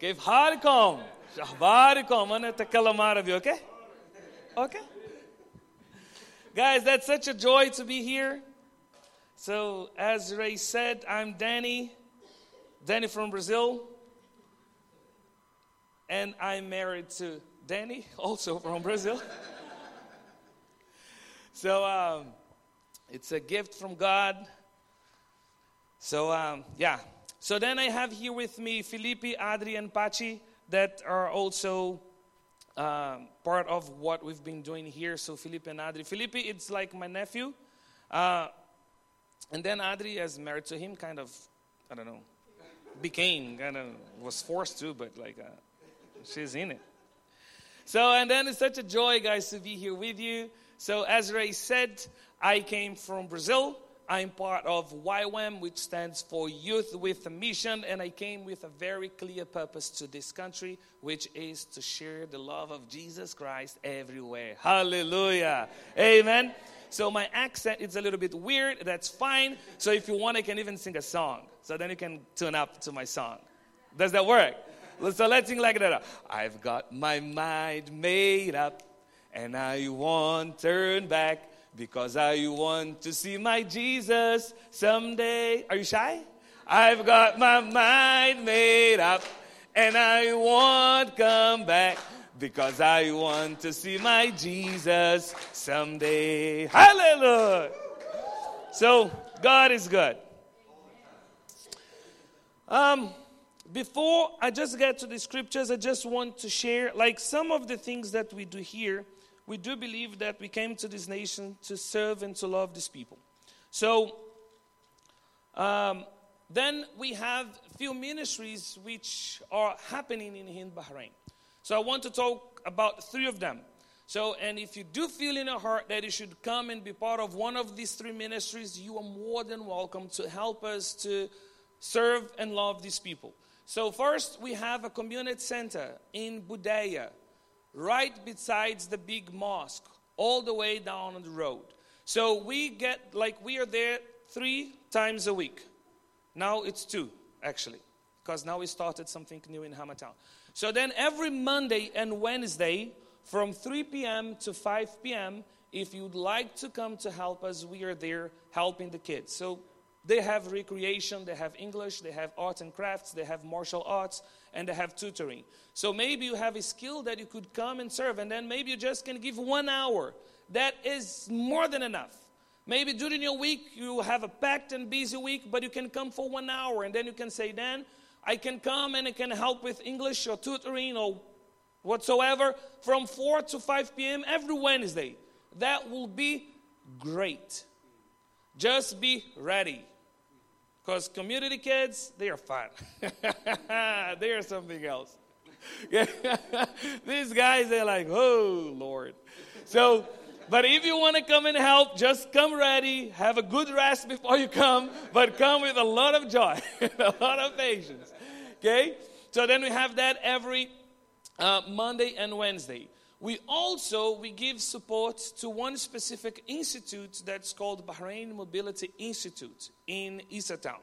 كيف حالكم؟ شو أخباركم؟ أنا أتكلم عربي, okay? Okay. Guys, that's such a joy to be here. So, as Ray said, I'm Danny, Danny from Brazil. And I'm married to Danny, also from Brazil. so, um, it's a gift from God. So, um, yeah. So then I have here with me Felipe, Adri, and Pachi that are also um, part of what we've been doing here. So Felipe and Adri. Felipe, it's like my nephew. Uh, and then Adri, as married to him, kind of, I don't know, became, kind of, was forced to, but like, uh, she's in it. So, and then it's such a joy, guys, to be here with you. So, as Ray said, I came from Brazil. I'm part of YWAM, which stands for Youth with a Mission, and I came with a very clear purpose to this country, which is to share the love of Jesus Christ everywhere. Hallelujah. Amen. So my accent is a little bit weird. That's fine. So if you want, I can even sing a song. So then you can tune up to my song. Does that work? So let's sing like that. I've got my mind made up, and I won't turn back because I want to see my Jesus someday. Are you shy? I've got my mind made up and I won't come back because I want to see my Jesus someday. Hallelujah. So, God is good. Um, before I just get to the scriptures, I just want to share like some of the things that we do here we do believe that we came to this nation to serve and to love these people. So, um, then we have a few ministries which are happening in Hind, Bahrain. So I want to talk about three of them. So, and if you do feel in your heart that you should come and be part of one of these three ministries, you are more than welcome to help us to serve and love these people. So, first, we have a community center in Budaya, right besides the big mosque, all the way down on the road. So we get, like, we are there three times a week. Now it's two, actually, because now we started something new in Hamad Town. So then every Monday and Wednesday, from 3 p.m. to 5 p.m., if you'd like to come to help us, we are there helping the kids. So they have recreation, they have English, they have art and crafts, they have martial arts, and they have tutoring. So maybe you have a skill that you could come and serve, and then maybe you just can give one hour. That is more than enough. Maybe during your week you have a packed and busy week, but you can come for one hour, and then you can say, then I can come and I can help with English or tutoring or whatsoever from 4 to 5 p.m. every Wednesday. That will be great. Just be ready. Because community kids, they are fun. they are something else. These guys, they're like, oh, Lord. So, but if you want to come and help, just come ready. Have a good rest before you come, but come with a lot of joy, a lot of patience. Okay? So then we have that every uh, Monday and Wednesday. We also we give support to one specific institute that's called Bahrain Mobility Institute in Isatown.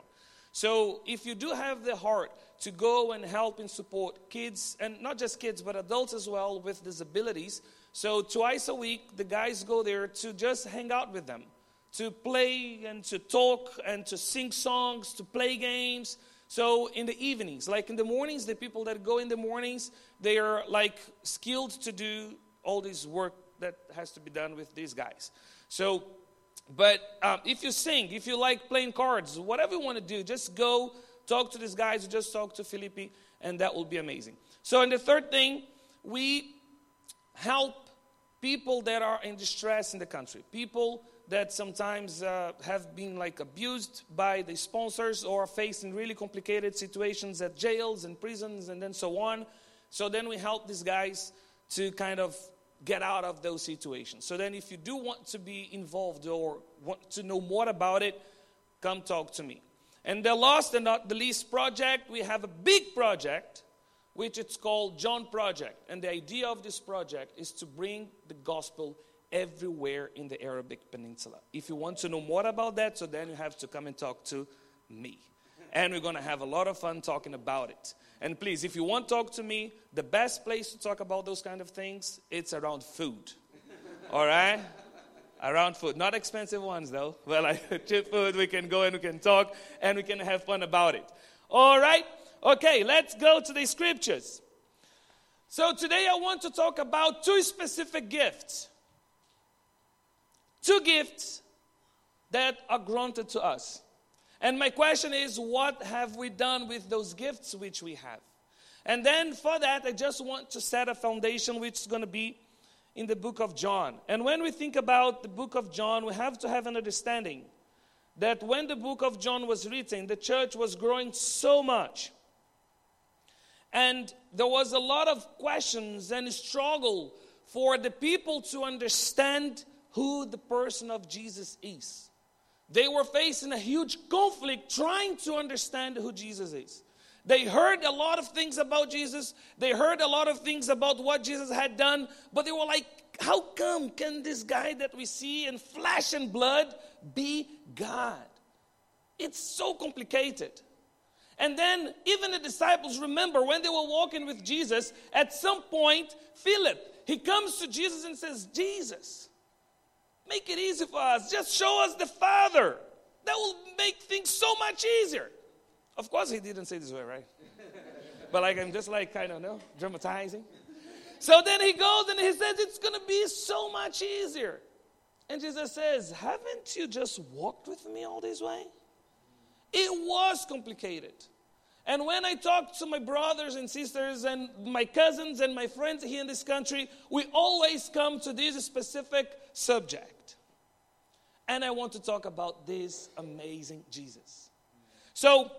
So if you do have the heart to go and help and support kids, and not just kids, but adults as well with disabilities, so twice a week the guys go there to just hang out with them, to play and to talk and to sing songs, to play games. So in the evenings, like in the mornings, the people that go in the mornings, they are like skilled to do all this work that has to be done with these guys. So, but um, if you sing, if you like playing cards, whatever you want to do, just go talk to these guys, just talk to Felipe, and that will be amazing. So, and the third thing, we help people that are in distress in the country, people that sometimes uh, have been like abused by the sponsors or facing really complicated situations at jails and prisons and then so on. So then we help these guys to kind of get out of those situations. So then if you do want to be involved or want to know more about it, come talk to me. And the last and not the least project, we have a big project which it's called John Project. And the idea of this project is to bring the gospel everywhere in the Arabic Peninsula. If you want to know more about that, so then you have to come and talk to me. and we're going to have a lot of fun talking about it. And please, if you want to talk to me, the best place to talk about those kind of things, it's around food. All right? Around food. Not expensive ones though. Well, like cheap food, we can go and we can talk and we can have fun about it. All right? Okay, let's go to the scriptures. So today I want to talk about two specific gifts. Two gifts that are granted to us. And my question is, what have we done with those gifts which we have? And then for that, I just want to set a foundation which is going to be in the book of John. And when we think about the book of John, we have to have an understanding that when the book of John was written, the church was growing so much. And there was a lot of questions and struggle for the people to understand who the person of Jesus is. They were facing a huge conflict trying to understand who Jesus is. They heard a lot of things about Jesus. They heard a lot of things about what Jesus had done, but they were like, how come can this guy that we see in flesh and blood be God? It's so complicated. And then even the disciples remember when they were walking with Jesus, at some point, Philip, he comes to Jesus and says, Jesus, Make it easy for us. Just show us the Father. That will make things so much easier. Of course, he didn't say this way, right? but like I'm just like kind of no dramatizing. So then he goes and he says it's going to be so much easier. And Jesus says, "Haven't you just walked with me all this way?" It was complicated. And when I talk to my brothers and sisters and my cousins and my friends here in this country, we always come to this specific subject. And I want to talk about this amazing Jesus. So,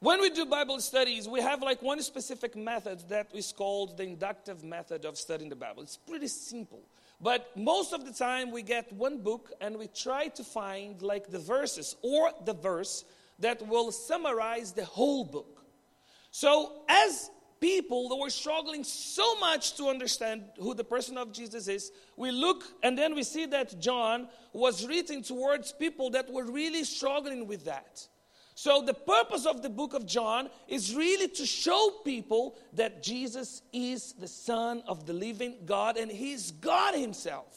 when we do Bible studies, we have like one specific method that is called the inductive method of studying the Bible. It's pretty simple. But most of the time, we get one book and we try to find like the verses or the verse that will summarize the whole book. So, as people that were struggling so much to understand who the person of Jesus is, we look and then we see that John was written towards people that were really struggling with that. So, the purpose of the book of John is really to show people that Jesus is the Son of the living God and He's God Himself.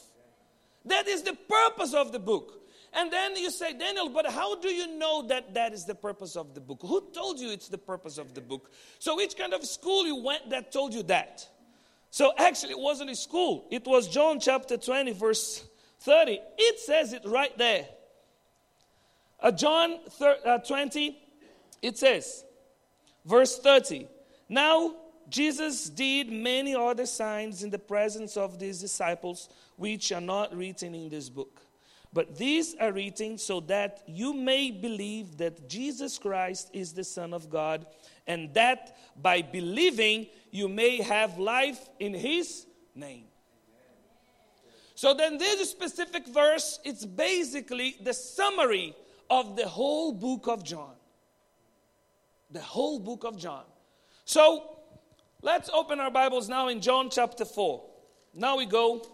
That is the purpose of the book. And then you say, Daniel, but how do you know that that is the purpose of the book? Who told you it's the purpose of the book? So, which kind of school you went that told you that? So, actually, it wasn't a school. It was John chapter 20, verse 30. It says it right there. Uh, John thir- uh, 20, it says, verse 30. Now, Jesus did many other signs in the presence of these disciples, which are not written in this book. But these are written so that you may believe that Jesus Christ is the Son of God, and that by believing you may have life in His name. So then, this specific verse, it's basically the summary of the whole book of John. The whole book of John. So, let's open our Bibles now in John chapter 4. Now we go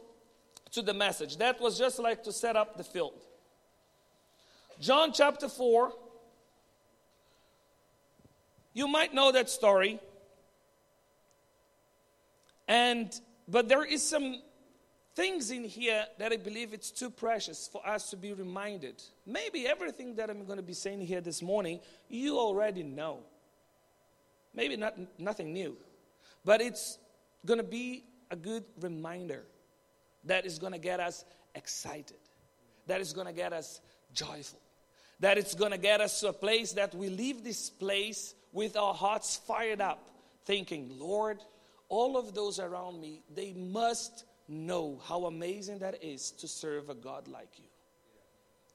to the message. That was just like to set up the field. John chapter 4. You might know that story. And but there is some things in here that I believe it's too precious for us to be reminded. Maybe everything that I'm going to be saying here this morning, you already know. Maybe not nothing new. But it's going to be a good reminder that is going to get us excited, that is going to get us joyful, that it's going to get us to a place that we leave this place with our hearts fired up, thinking, Lord, all of those around me, they must know how amazing that is to serve a God like you.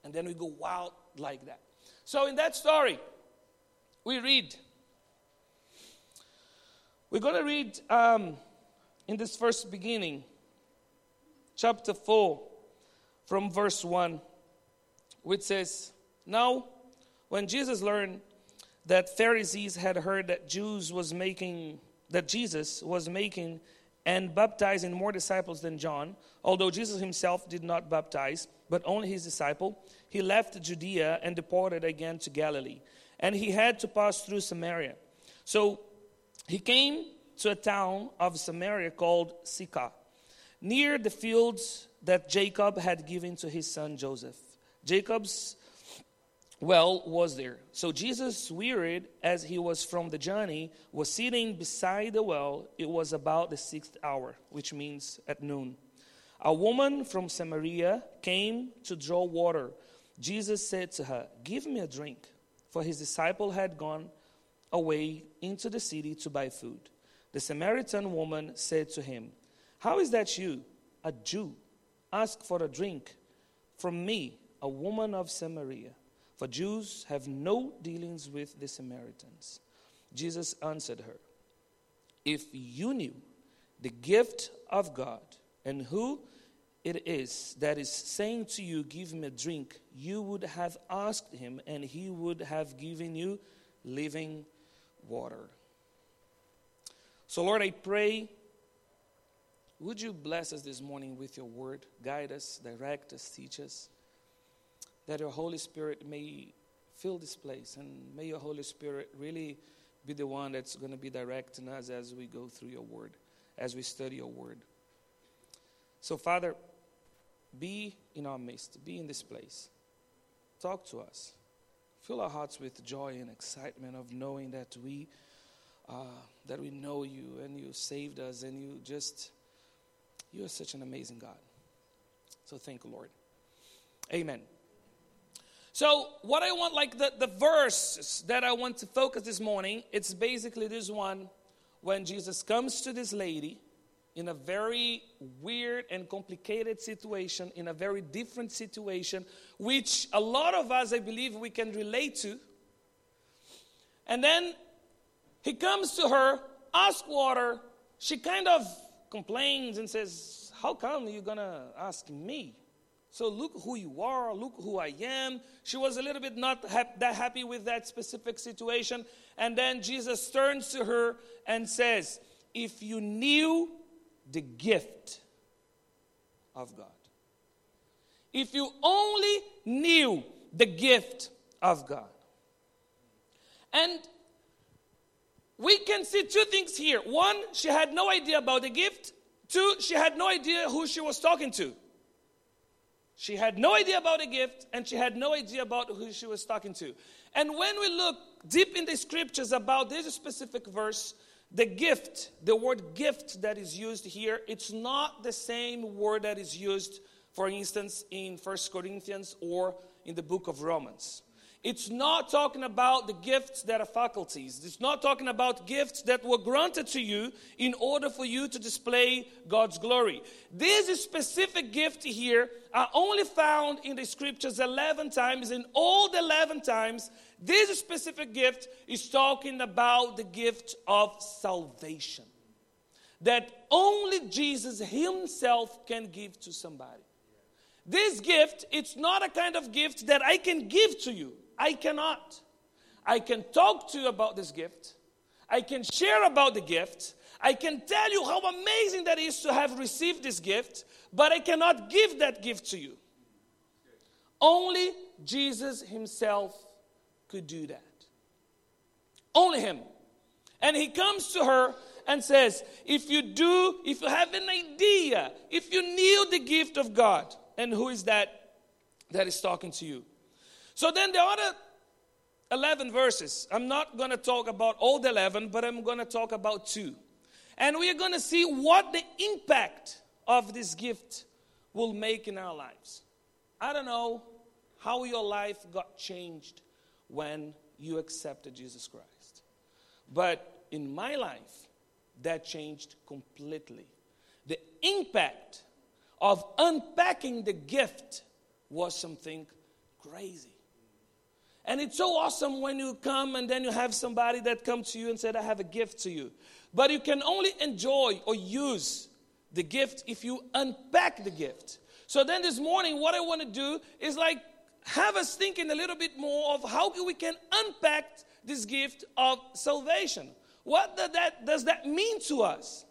And then we go wild like that. So, in that story, we read. We're going to read um, in this first beginning chapter 4, from verse 1, which says, Now, when Jesus learned that Pharisees had heard that Jews was making that Jesus was making and baptizing more disciples than John, although Jesus himself did not baptize, but only his disciple, he left Judea and departed again to Galilee. And he had to pass through Samaria. So he came to a town of Samaria called Sychar, near the fields that Jacob had given to his son Joseph. Jacob's well was there. So Jesus, wearied as he was from the journey, was sitting beside the well. It was about the sixth hour, which means at noon. A woman from Samaria came to draw water. Jesus said to her, Give me a drink, for his disciple had gone away into the city to buy food. The Samaritan woman said to him, How is that you, a Jew, ask for a drink from me, a woman of Samaria? For Jews have no dealings with the Samaritans. Jesus answered her, If you knew the gift of God and who it is that is saying to you, Give me a drink, you would have asked him, and he would have given you living water. So, Lord, I pray, would you bless us this morning with your word? Guide us, direct us, teach us that your Holy Spirit may fill this place and may your Holy Spirit really be the one that's going to be directing us as we go through your word, as we study your word. So, Father, be in our midst, be in this place. Talk to us. Fill our hearts with joy and excitement of knowing that we uh, that we know you and you saved us and you just you are such an amazing God. So thank you, Lord. Amen. So, what I want, like the, the verse that I want to focus this morning, it's basically this one when Jesus comes to this lady in a very weird and complicated situation, in a very different situation, which a lot of us, I believe, we can relate to. And then he comes to her, asks water. She kind of complains and says, How come you're gonna ask me? So look who you are, look who I am. She was a little bit not ha- that happy with that specific situation. And then Jesus turns to her and says, If you knew the gift of God, if you only knew the gift of God. And we can see two things here. One, she had no idea about the gift. Two, she had no idea who she was talking to. She had no idea about the gift and she had no idea about who she was talking to. And when we look deep in the scriptures about this specific verse, the gift, the word gift that is used here, it's not the same word that is used, for instance, in First Corinthians or in the book of Romans. It's not talking about the gifts that are faculties. It's not talking about gifts that were granted to you in order for you to display God's glory. This specific gift here are only found in the scriptures 11 times. In all the 11 times, this specific gift is talking about the gift of salvation that only Jesus himself can give to somebody. This gift, it's not a kind of gift that I can give to you. I cannot. I can talk to you about this gift. I can share about the gift. I can tell you how amazing that is to have received this gift, but I cannot give that gift to you. Only Jesus Himself could do that. Only Him. And He comes to her and says, If you do, if you have an idea, if you knew the gift of God, and who is that that is talking to you? So then the other 11 verses, I'm not going to talk about all the 11, but I'm going to talk about two. And we're going to see what the impact of this gift will make in our lives. I don't know how your life got changed when you accepted Jesus Christ. But in my life, that changed completely. The impact of unpacking the gift was something crazy. And it's so awesome when you come and then you have somebody that comes to you and said, I have a gift to you. But you can only enjoy or use the gift if you unpack the gift. So then this morning, what I want to do is like have us thinking a little bit more of how we can unpack this gift of salvation. What does that, does that mean to us?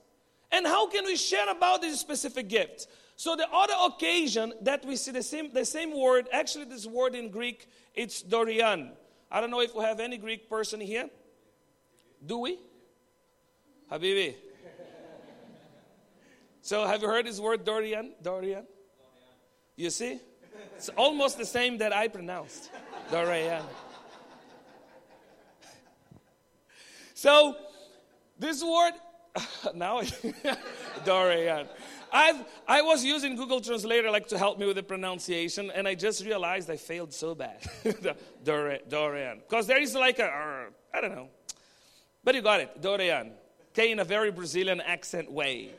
And how can we share about this specific gift? So the other occasion that we see the same, the same word, actually this word in Greek, it's dorian. I don't know if we have any Greek person here. Do we? Habibi. So have you heard this word dorian? Dorian? You see? It's almost the same that I pronounced. Dorian. So this word now Dorian. I've, I was using Google Translator like to help me with the pronunciation, and I just realized I failed so bad. Dorian. Because there is like a, uh, don't know. But you got it, Dorian. Okay, in a very Brazilian accent way.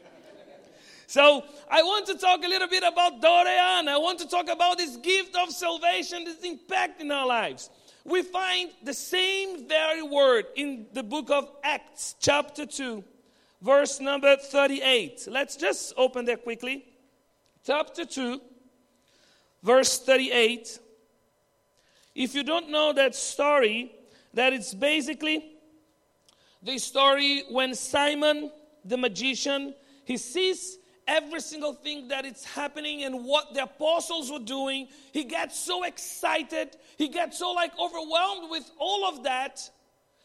So I want to talk a little bit about Dorian. I want to talk about this gift of salvation, this impact in our lives. We find the same very word in the book of Acts, chapter 2 verse number 38. Let's just open there quickly. Chapter 2, verse 38. If you don't know that story, that it's basically the story when Simon the magician he sees every single thing that is happening and what the apostles were doing he gets so excited he gets so like overwhelmed with all of that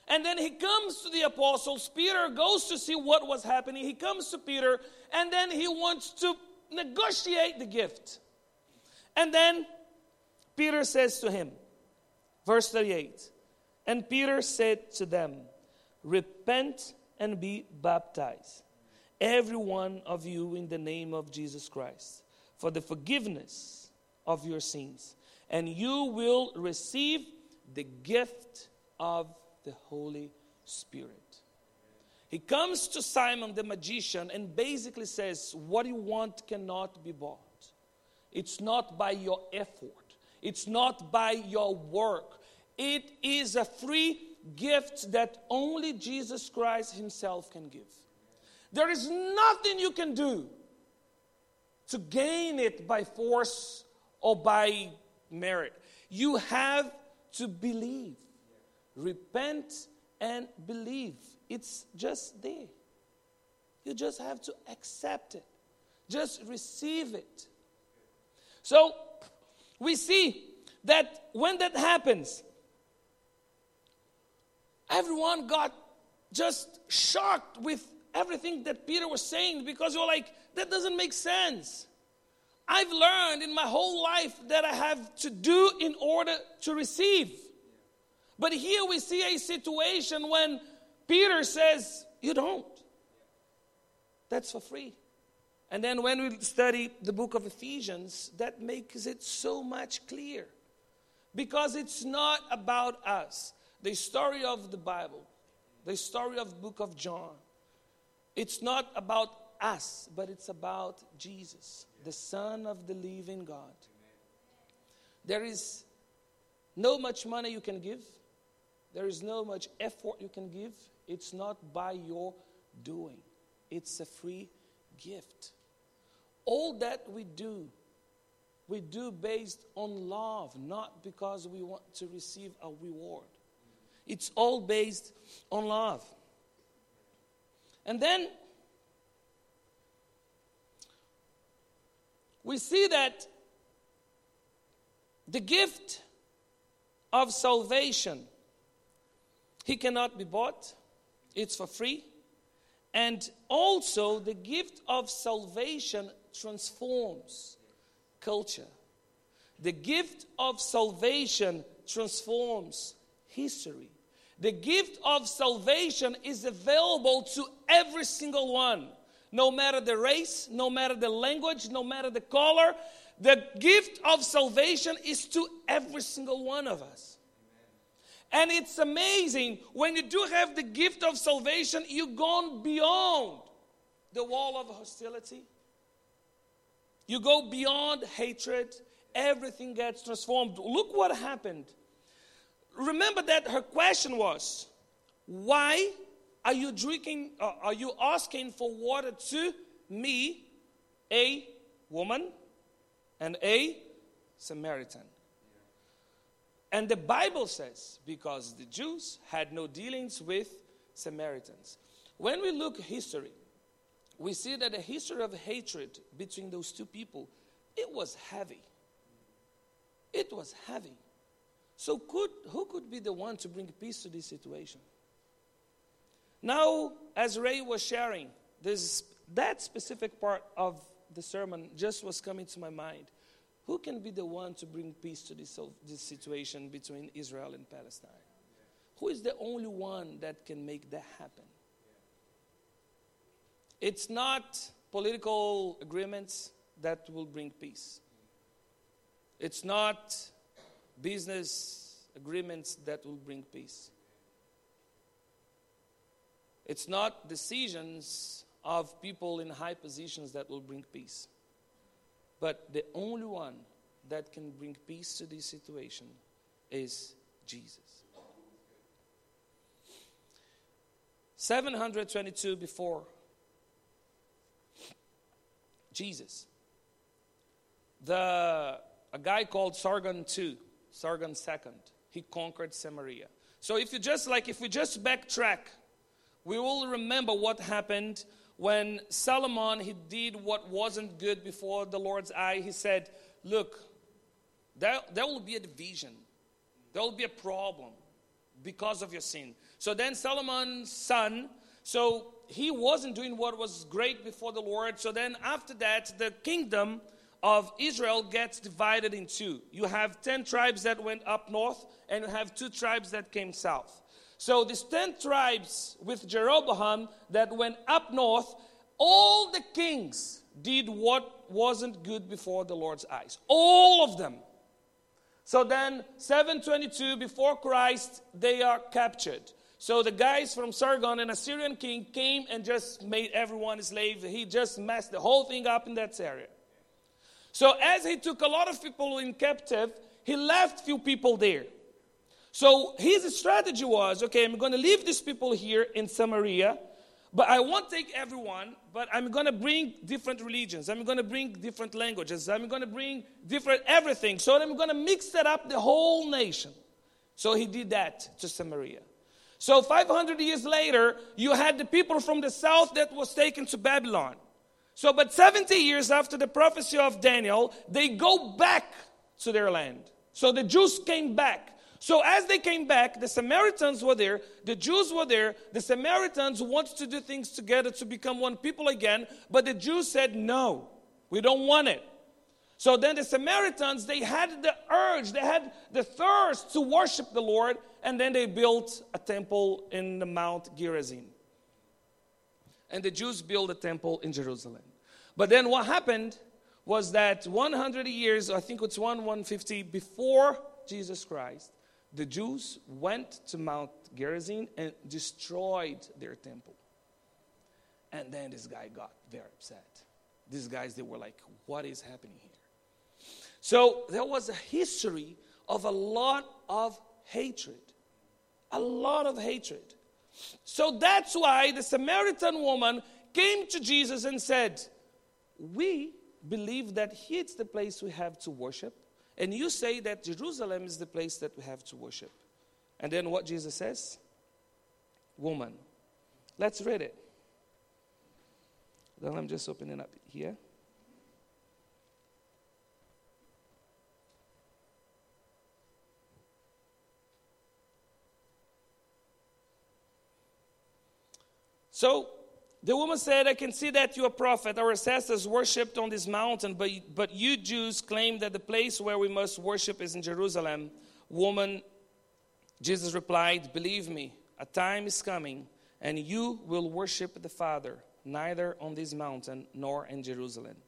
and then he comes to the apostles. Peter goes to see what was happening. He comes to Peter, and then he wants to negotiate the gift. And then Peter says to him, verse 38 And Peter said to them, Repent and be baptized, every one of you, in the name of Jesus Christ, for the forgiveness of your sins, and you will receive the gift of the Holy Spirit. He comes to Simon the magician and basically says, What you want cannot be bought. It's not by your effort, it's not by your work. It is a free gift that only Jesus Christ Himself can give. There is nothing you can do to gain it by force or by merit. You have to believe repent and believe. It's just there. You just have to accept it, just receive it. So we see that when that happens, everyone got just shocked with everything that Peter was saying because you're like, that doesn't make sense. I've learned in my whole life that I have to do in order to receive. But here we see a situation when Peter says, You don't. That's for free. And then when we study the book of Ephesians, that makes it so much clear. Because it's not about us. The story of the Bible, the story of the book of John, it's not about us, but it's about Jesus, the Son of the living God. There is no much money you can give. There is no much effort you can give. It's not by your doing, it's a free gift. All that we do, we do based on love, not because we want to receive a reward. It's all based on love. And then we see that the gift of salvation he cannot be bought, it's for free. And also, the gift of salvation transforms culture. The gift of salvation transforms history. The gift of salvation is available to every single one, no matter the race, no matter the language, no matter the color. The gift of salvation is to every single one of us. And it's amazing when you do have the gift of salvation, you've gone beyond the wall of hostility. You go beyond hatred, everything gets transformed. Look what happened. Remember that her question was, Why are you drinking, uh, are you asking for water to me, a woman, and a Samaritan? And the Bible says, because the Jews had no dealings with Samaritans. When we look history, we see that the history of hatred between those two people, it was heavy. It was heavy. So could, who could be the one to bring peace to this situation? Now, as Ray was sharing, this, that specific part of the sermon just was coming to my mind. Who can be the one to bring peace to this, this situation between Israel and Palestine? Who is the only one that can make that happen? It's not political agreements that will bring peace. It's not business agreements that will bring peace. It's not decisions of people in high positions that will bring peace. But the only one that can bring peace to this situation is Jesus. 722 before Jesus. The, a guy called Sargon II, Sargon II, he conquered Samaria. So if you just like, if we just backtrack, we will remember what happened when Solomon he did what wasn't good before the Lord's eye. He said, "Look, there, there will be a division. There will be a problem because of your sin." So then Solomon's son, so he wasn't doing what was great before the Lord. So then after that, the kingdom of Israel gets divided in two. You have 10 tribes that went up north, and you have two tribes that came south. So these 10 tribes with Jeroboam that went up north, all the kings did what wasn't good before the Lord's eyes. All of them. So then 722 before Christ they are captured. So the guys from Sargon, an Assyrian king, came and just made everyone a slave. He just messed the whole thing up in that area. So as he took a lot of people in captive, he left few people there. So his strategy was, okay, I'm going to leave these people here in Samaria, but I won't take everyone, but I'm going to bring different religions. I'm going to bring different languages. I'm going to bring different everything. So I'm going to mix that up the whole nation. So he did that to Samaria. So 500 years later, you had the people from the south that was taken to Babylon. So, but 70 years after the prophecy of Daniel, they go back to their land. So the Jews came back. So as they came back, the Samaritans were there, the Jews were there. The Samaritans wanted to do things together to become one people again, but the Jews said, no, we don't want it. So then the Samaritans, they had the urge, they had the thirst to worship the Lord, and then they built a temple in the Mount Gerizim. And the Jews built a temple in Jerusalem. But then what happened was that 100 years, I think it's 1 150 before Jesus Christ, the Jews went to Mount Gerizim and destroyed their temple. And then this guy got very upset. These guys, they were like, what is happening here? So there was a history of a lot of hatred. A lot of hatred. So that's why the Samaritan woman came to Jesus and said, We believe that here's the place we have to worship, and you say that Jerusalem is the place that we have to worship. And then what Jesus says? Woman. Let's read it. Then I'm just opening up here. So the woman said, I can see that you're a prophet. Our ancestors worshipped on this mountain, but, but you Jews claim that the place where we must worship is in Jerusalem. Woman, Jesus replied, Believe me, a time is coming, and you will worship the Father, neither on this mountain nor in Jerusalem.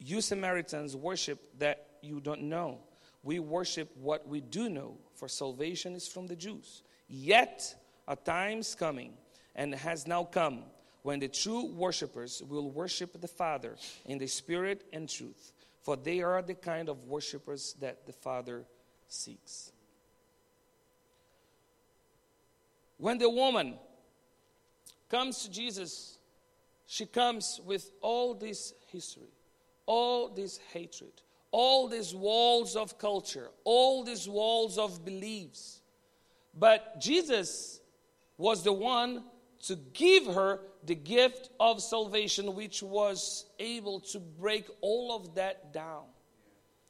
You Samaritans worship that you don't know. We worship what we do know, for salvation is from the Jews. Yet a time is coming and has now come when the true worshippers will worship the Father in the Spirit and truth, for they are the kind of worshippers that the Father seeks. When the woman comes to Jesus, she comes with all this history, all this hatred, all these walls of culture, all these walls of beliefs. But Jesus was the one to give her the gift of salvation, which was able to break all of that down.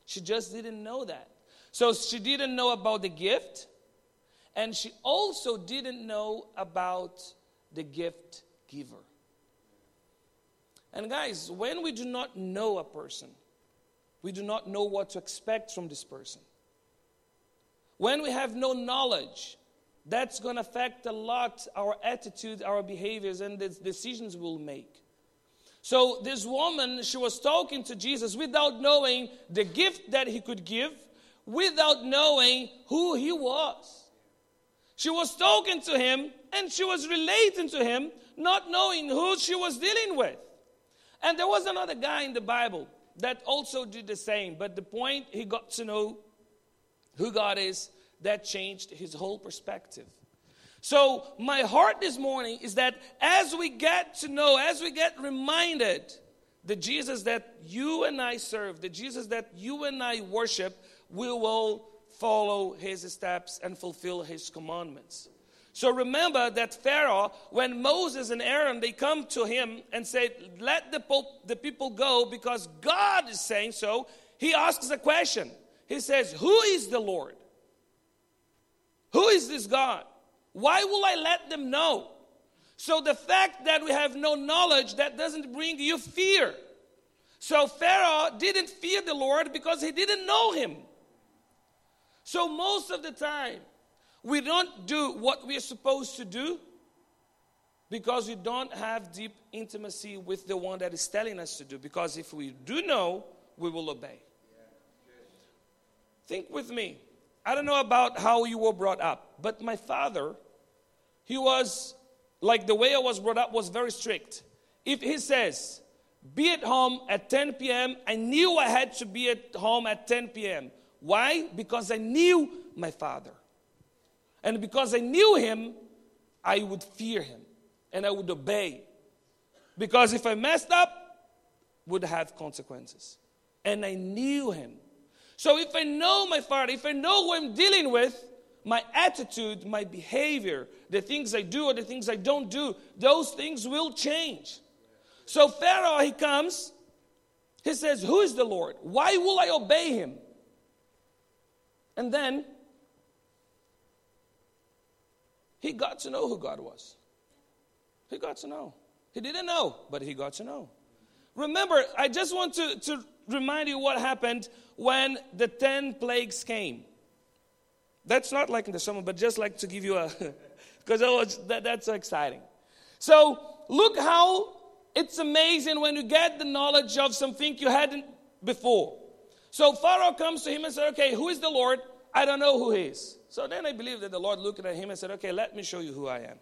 She just didn't know that. So she didn't know about the gift, and she also didn't know about the gift giver. And guys, when we do not know a person, we do not know what to expect from this person. When we have no knowledge, that's going to affect a lot our attitude, our behaviors, and the decisions we'll make. So, this woman, she was talking to Jesus without knowing the gift that he could give, without knowing who he was. She was talking to him and she was relating to him, not knowing who she was dealing with. And there was another guy in the Bible that also did the same, but the point he got to know who God is, that changed his whole perspective. So, my heart this morning is that as we get to know, as we get reminded, the Jesus that you and I serve, the Jesus that you and I worship, we will follow his steps and fulfill his commandments. So remember that Pharaoh, when Moses and Aaron they come to him and say, "Let the, the people go because God is saying so," he asks a question. He says, "Who is the Lord? Who is this God? Why will I let them know?" So the fact that we have no knowledge that doesn't bring you fear. So Pharaoh didn't fear the Lord because he didn't know him. So most of the time we don't do what we're supposed to do because we don't have deep intimacy with the one that is telling us to do. Because if we do know, we will obey. Think with me. I don't know about how you were brought up, but my father, he was like the way I was brought up was very strict. If he says, be at home at 10 p.m., I knew I had to be at home at 10 p.m. Why? Because I knew my father. And because I knew him, I would fear him and I would obey. Because if I messed up, would have consequences. And I knew him. So if I know my father, if I know who I'm dealing with, my attitude, my behavior, the things I do or the things I don't do, those things will change. So Pharaoh, he comes, he says, Who is the Lord? Why will I obey him? And then he got to know who God was. He got to know. He didn't know, but he got to know. Remember, I just want to, to remind you what happened when the 10 plagues came. That's not like in the summer, but just like to give you a, because that, was that's so exciting. So, look how it's amazing when you get the knowledge of something you hadn't before. So, Pharaoh comes to him and says, Okay, who is the Lord? I don't know who he is. So then I believe that the Lord looked at him and said, Okay, let me show you who I am.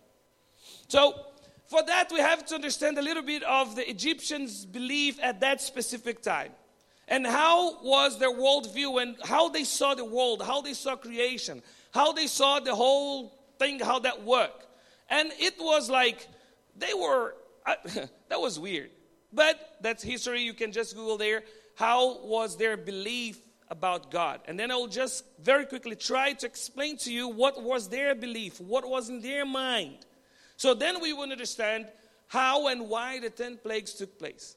So for that, we have to understand a little bit of the Egyptians' belief at that specific time. And how was their worldview and how they saw the world, how they saw creation, how they saw the whole thing, how that worked. And it was like they were, uh, that was weird. But that's history, you can just Google there. How was their belief about God. And then I will just very quickly try to explain to you what was their belief, what was in their mind. So then we will understand how and why the 10 plagues took place.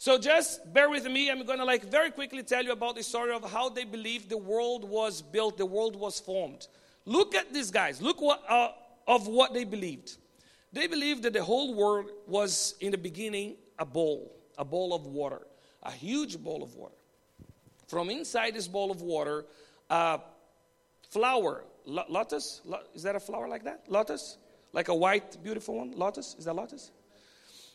So just bear with me. I'm going to like very quickly tell you about the story of how they believed the world was built, the world was formed. Look at these guys. Look what, uh, of what they believed. They believed that the whole world was in the beginning a bowl, a bowl of water, a huge bowl of water from inside this bowl of water, a flower, lotus, is that a flower like that? Lotus? Like a white, beautiful one? Lotus? Is that lotus?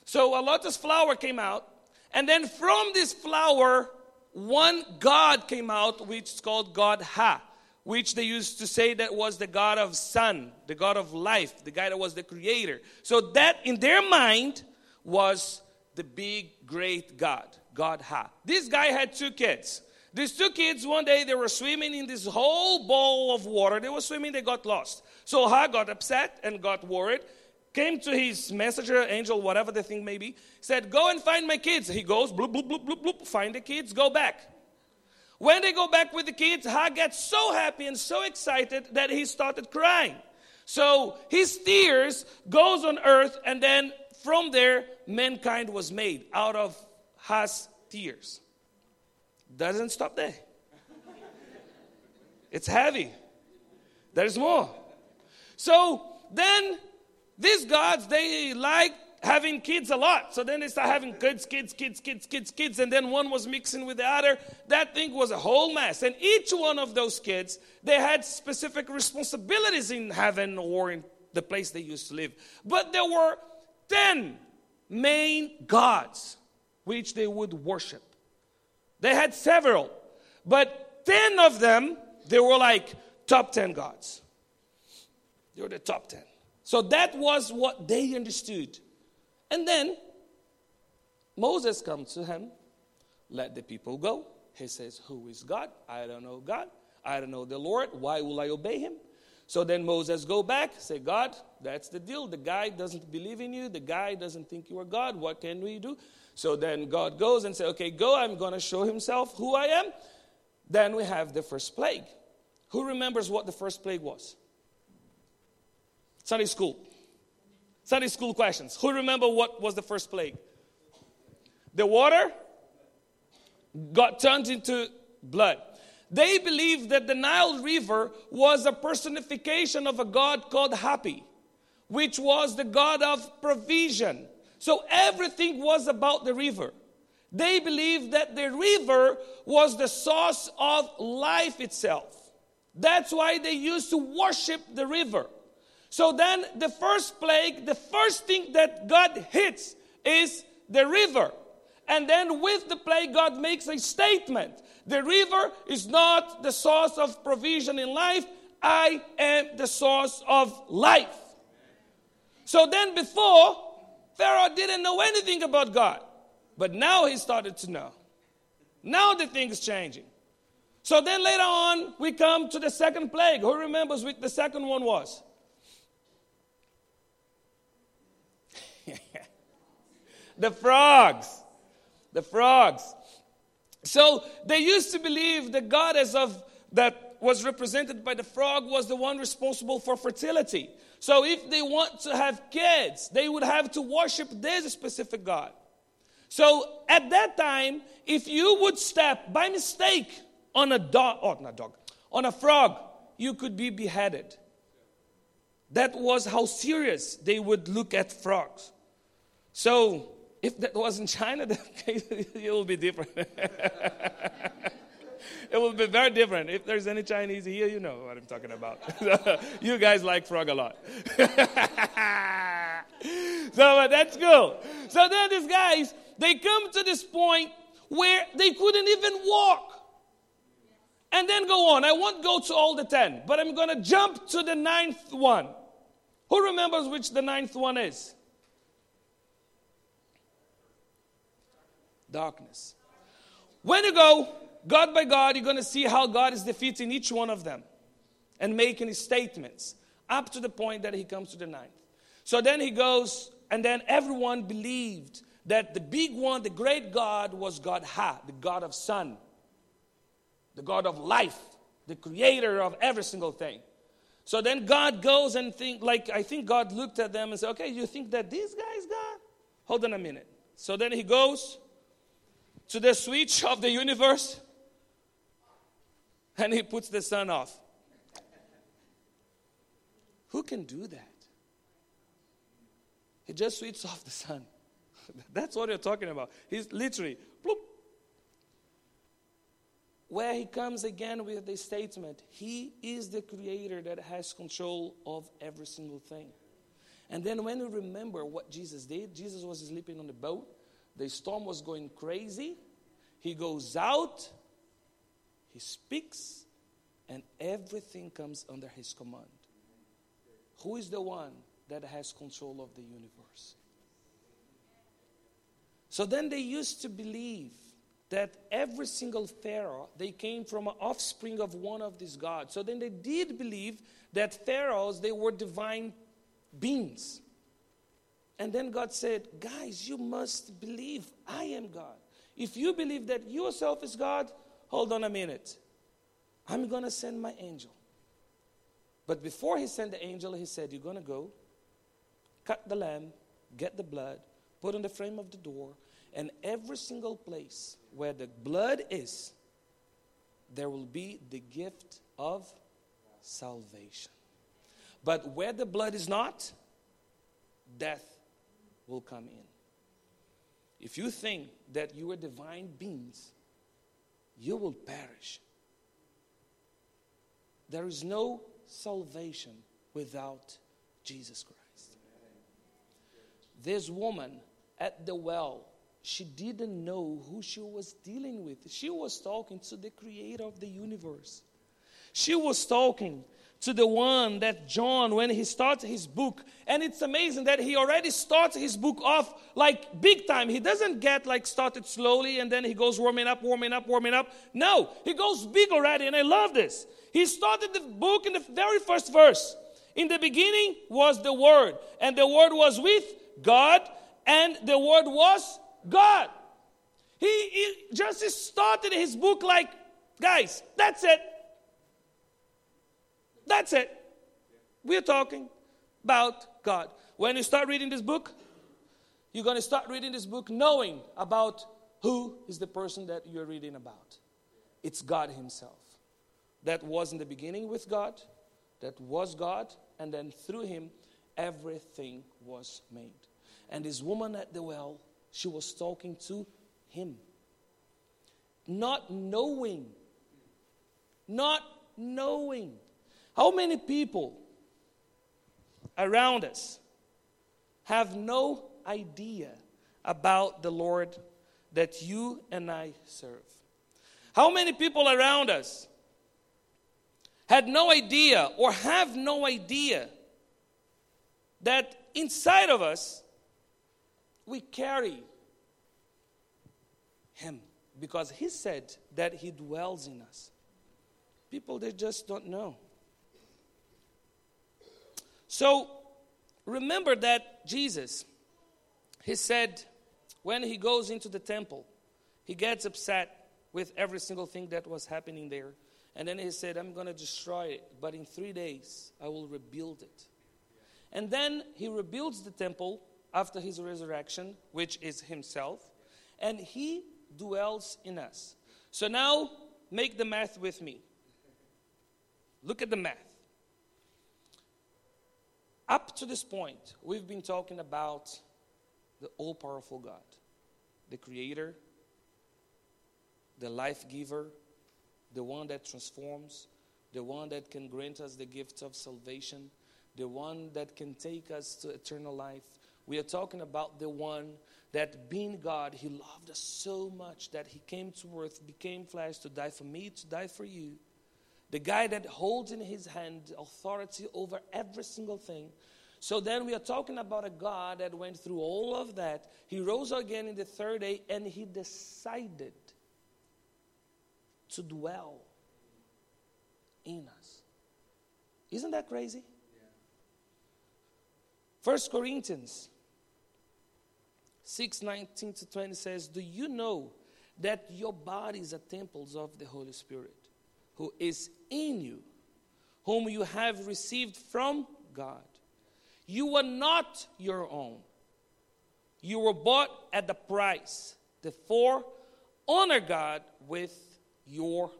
So a lotus flower came out, and then from this flower, one God came out, which is called God Ra, which they used to say that was the God of sun, the God of life, the guy that was the creator. So that in their mind was the big, great God, God Ra. This guy had two kids. These two kids, one day, they were swimming in this whole bowl of water. They were swimming, they got lost. So Ra got upset and got worried, came to his messenger, angel, whatever the thing may be, said, Go and find my kids. He goes, bloop, bloop, bloop, bloop, bloop, find the kids, go back. When they go back with the kids, Ra gets so happy and so excited that he started crying. So his tears goes on earth, and then from there, mankind was made out of Ra's tears. Doesn't stop there. It's heavy. There's more. So then these gods, they like having kids a lot. So then they start having kids, kids, kids, kids, kids, kids, and then one was mixing with the other. That thing was a whole mess. And each one of those kids, they had specific responsibilities in heaven or in the place they used to live. But there were 10 main gods which they would worship. They had several, but 10 of them, they were like top 10 gods. They were the top 10. So that was what they understood. And then Moses comes to him, let the people go. He says, Who is God? I don't know God. I don't know the Lord. Why will I obey him? So then Moses go back, say, God, that's the deal. The guy doesn't believe in you. The guy doesn't think you are God. What can we do? So then God goes and say, okay, go. I'm going to show himself who I am. Then we have the first plague. Who remembers what the first plague was? Sunday school. Sunday school questions. Who remember what was the first plague? The water got turned into blood. They believed that the Nile River was a personification of a god called Hapi, which was the god of provision. So everything was about the river. They believed that the river was the source of life itself. That's why they used to worship the river. So then, the first plague, the first thing that God hits is the river. And then, with the plague, God makes a statement The river is not the source of provision in life, I am the source of life. So then, before, Pharaoh didn't know anything about God. But now he started to know. Now the thing is changing. So then later on, we come to the second plague. Who remembers what the second one was? The frogs. The frogs. So they used to believe the goddess of that was represented by the frog was the one responsible for fertility. So if they want to have kids, they would have to worship this specific god. So at that time, if you would step by mistake on a dog, oh, not dog, on a frog, you could be beheaded. That was how serious they would look at frogs. So if that was in China, it will be different. it will be very different. If there's any Chinese here, you know what I'm talking about. you guys like frog a lot. so but that's cool. So then these guys, they come to this point where they couldn't even walk. And then go on. I won't go to all the ten, but I'm going to jump to the ninth one. Who remembers which the ninth one is? Darkness. When you go God by God, you're going to see how God is defeating each one of them and making his statements up to the point that he comes to the ninth. So then he goes, and then everyone believed that the big one, the great God, was God Ra, the God of sun, the God of life, the creator of every single thing. So then God goes and think like I think God looked at them and said, "Okay, you think that this guy is God? Hold on a minute." So then he goes to the switch of the universe and he puts the sun off. Who can do that? He just switches off the sun. That's what you're talking about. He's literally, bloop. Where he comes again with the statement, He is the creator that has control of every single thing. And then when we remember what Jesus did, Jesus was sleeping on the boat the storm was going crazy. He goes out, he speaks, and everything comes under his command. Who is the one that has control of the universe? So then they used to believe that every single pharaoh they came from an offspring of one of these gods. So then they did believe that pharaohs they were divine beings. And then God said, Guys, you must believe I am God. If you believe that yourself is God, hold on a minute. I'm going to send my angel. But before he sent the angel, he said, You're going to go, cut the lamb, get the blood, put on the frame of the door, and every single place where the blood is, there will be the gift of salvation. But where the blood is not, death will come in. If you think that you are divine beings, you will perish. There is no salvation without Jesus Christ. This woman at the well, she didn't know who she was dealing with. She was talking to the creator of the universe. She was talking to the one that John, when he starts his book, and it's amazing that he already starts his book off like big time. He doesn't get like started slowly and then he goes warming up, warming up, warming up. No, he goes big already, and I love this. He started the book in the very first verse. In the beginning was the Word, and the Word was with God, and the Word was God. He, he just started his book like, guys, that's it. That's it. We're talking about God. When you start reading this book, you're going to start reading this book knowing about who is the person that you're reading about. It's God Himself. That was in the beginning with God, that was God, and then through Him, everything was made. And this woman at the well, she was talking to Him. Not knowing. Not knowing how many people around us have no idea about the Lord that you and I serve? How many people around us had no idea or have no idea that inside of us we carry Him because He said that He dwells in us? People, they just don't know. So remember that Jesus, he said, when he goes into the temple, he gets upset with every single thing that was happening there. And then he said, I'm going to destroy it, but in three days I will rebuild it. And then he rebuilds the temple after his resurrection, which is himself, and he dwells in us. So now make the math with me. Look at the math. Up to this point, we've been talking about the all powerful God, the Creator, the life giver, the one that transforms, the one that can grant us the gift of salvation, the one that can take us to eternal life. We are talking about the one that, being God, He loved us so much that He came to earth, became flesh to die for me, to die for you the guy that holds in his hand authority over every single thing. So then we are talking about a God that went through all of that. He rose again in the third day and he decided to dwell in us. Isn't that crazy? First Corinthians 6 19 to 20 says, Do you know that your bodies are temples of the Holy Spirit? Who is in you, whom you have received from God. You are not your own. You were bought at the price. Therefore, honor God with your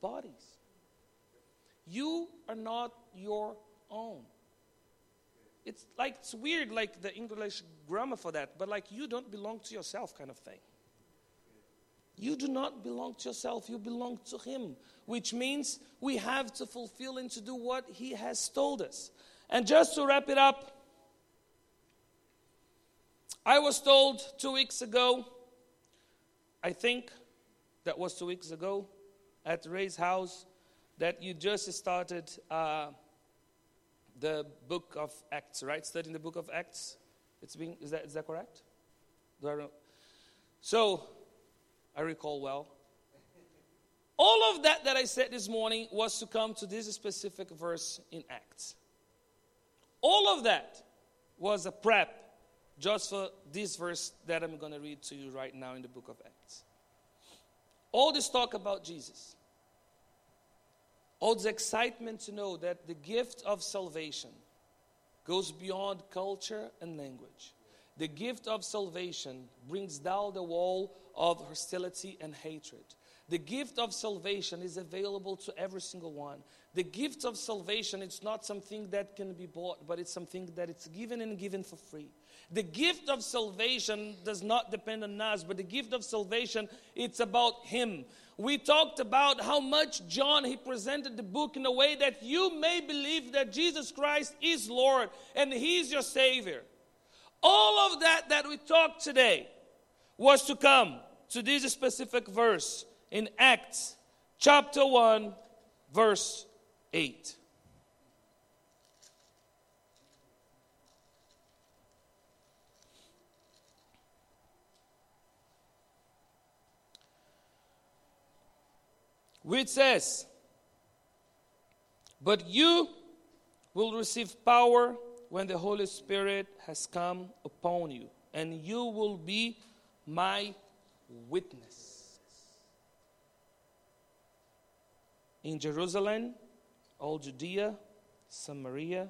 bodies. You are not your own. It's like it's weird, like the English grammar for that, but like you don't belong to yourself, kind of thing. You do not belong to yourself, you belong to Him, which means we have to fulfill and to do what He has told us. And just to wrap it up, I was told two weeks ago, I think that was two weeks ago, at Ray's house, that you just started uh, the book of Acts, right? Studying the book of Acts. It's being is that is that correct? Do I know? So I recall well. All of that that I said this morning was to come to this specific verse in Acts. All of that was a prep just for this verse that I'm going to read to you right now in the book of Acts. All this talk about Jesus. all the excitement to know that the gift of salvation goes beyond culture and language. The gift of salvation brings down the wall of hostility and hatred. The gift of salvation is available to every single one. The gift of salvation, it's not something that can be bought, but it's something that it's given and given for free. The gift of salvation does not depend on us, but the gift of salvation, it's about Him. We talked about how much John he presented the book in a way that you may believe that Jesus Christ is Lord and He's your Savior. All of that that we talked today was to come to this specific verse in Acts chapter 1, verse 8. which says, But you will receive power when the Holy Spirit has come upon you, and you will be my witnesses in Jerusalem, all Judea, Samaria,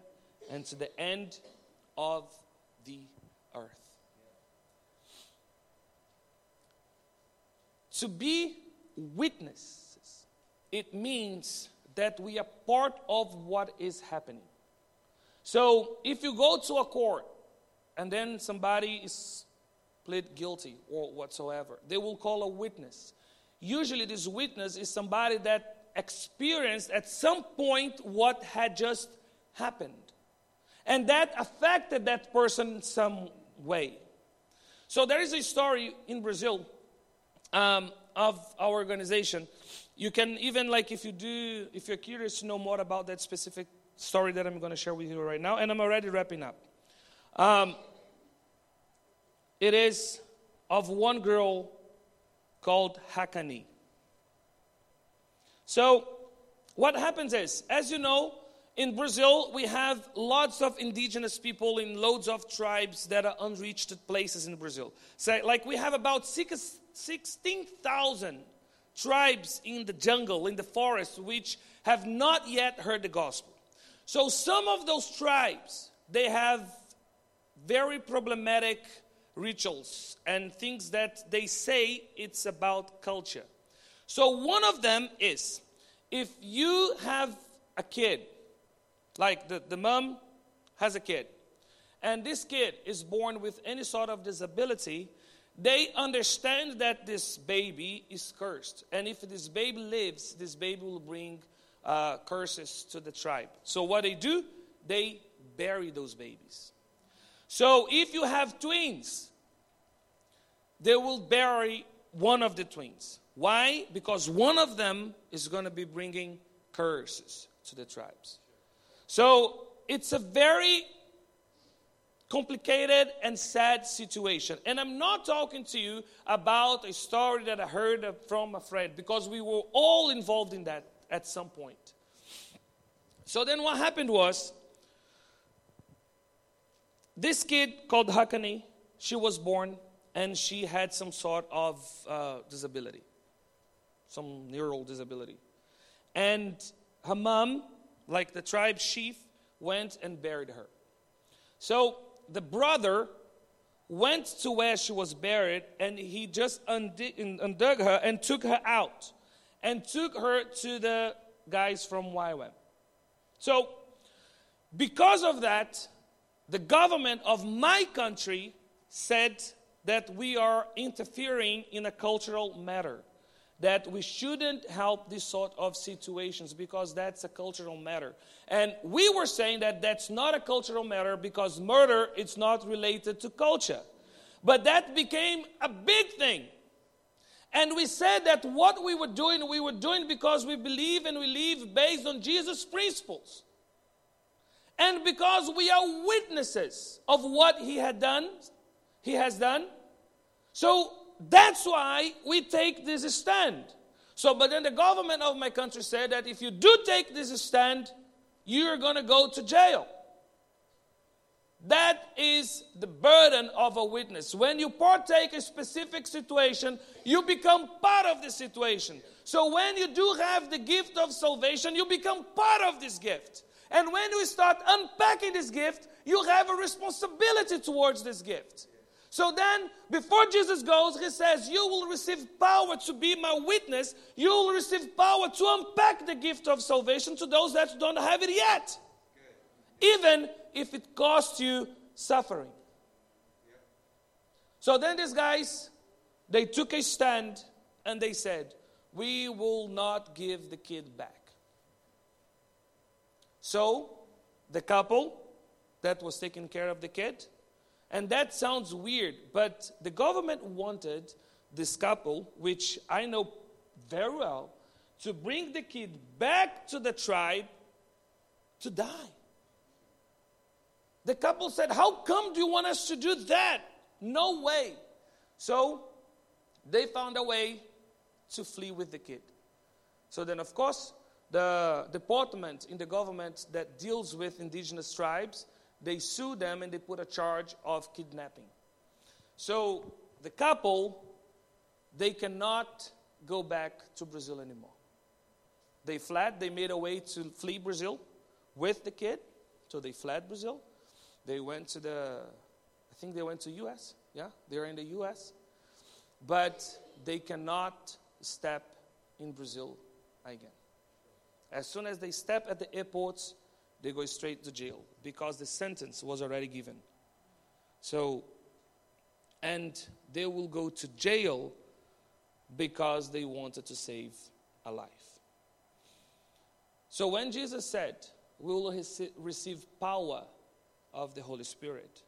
and to the end of the earth. To be witnesses, it means that we are part of what is happening. So if you go to a court and then somebody is plead guilty or whatsoever, they will call a witness. Usually, this witness is somebody that experienced at some point what had just happened. And that affected that person some way. So, there is a story in Brazil um, of our organization you can even like if you do if you're curious to know more about that specific story that i'm going to share with you right now and i'm already wrapping up. Um, it is of one girl called hakani. So what happens is as you know in brazil we have lots of indigenous people in loads of tribes that are unreached places in brazil. So like we have about 16000 tribes in the jungle, in the forest, which have not yet heard the gospel. So some of those tribes, they have very problematic rituals and things that they say it's about culture. So one of them is if you have a kid, like the, the mom has a kid, and this kid is born with any sort of disability, they understand that this baby is cursed. And if this baby lives, this baby will bring uh, curses to the tribe. So, what they do, they bury those babies. So, if you have twins, they will bury one of the twins. Why? Because one of them is going to be bringing curses to the tribes. So, it's a very complicated and sad situation. And I'm not talking to you about a story that I heard from a friend because we were all involved in that at some point. So then what happened was this kid called Hakani, she was born and she had some sort of uh, disability, some neural disability. And her mom, like the tribe chief, went and buried her. So the brother went to where she was buried and he just undug her and took her out and took her to the guys from YWAM. So, because of that, the government of my country said that we are interfering in a cultural matter that we shouldn't help this sort of situations because that's a cultural matter. And we were saying that that's not a cultural matter because murder it's not related to culture. But that became a big thing. And we said that what we were doing, we were doing because we believe and we live based on Jesus' principles. And because we are witnesses of what he had done, he has done. So that's why we take this stand. So, but then the government of my country said that if you do take this stand, you're going to go to jail. That is the burden of a witness. When you partake a specific situation, you become part of the situation. So when you do have the gift of salvation, you become part of this gift. And when you start unpacking this gift, you have a responsibility towards this gift. So then, before Jesus goes, he says, You will receive power to be my witness. You will receive power to unpack the gift of salvation to those that don't have it yet. Even if it costs you suffering. So then these guys, they took a stand and they said, We will not give the kid back. So the couple that was taking care of the kid, and that sounds weird, but the government wanted this couple, which I know very well, to bring the kid back to the tribe to die. The couple said, How come do you want us to do that? No way. So they found a way to flee with the kid. So then, of course, the department in the government that deals with indigenous tribes, they sue them and they put a charge of kidnapping. So the couple, they cannot go back to Brazil anymore. They fled, they made a way to flee Brazil with the kid. So they fled Brazil. They went to the, I think they went to US. Yeah, they're in the US. But they cannot step in Brazil again. As soon as they step at the airports, they go straight to jail because the sentence was already given. So, and they will go to jail because they wanted to save a life. So, when Jesus said, We will receive power of the Holy Spirit.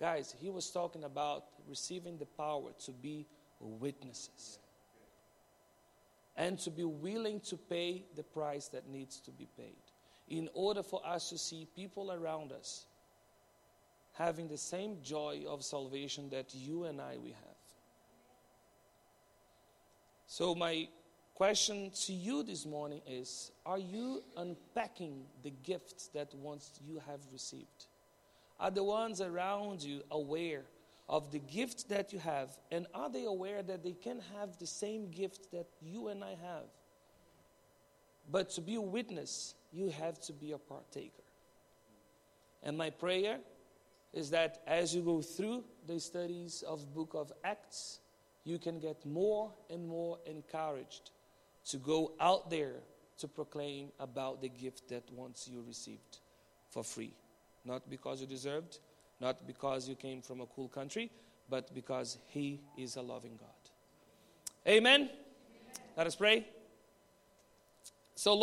Guys, he was talking about receiving the power to be witnesses and to be willing to pay the price that needs to be paid in order for us to see people around us having the same joy of salvation that you and I we have. So my question to you this morning is Are you unpacking the gifts that once you have received? Are the ones around you aware of the gift that you have? And are they aware that they can have the same gift that you and I have? But to be a witness, you have to be a partaker. And my prayer is that as you go through the studies of book of Acts, you can get more and more encouraged to go out there to proclaim about the gift that once you received for free. Not because you deserved, not because you came from a cool country, but because He is a loving God. Amen. Let us pray. So, Lord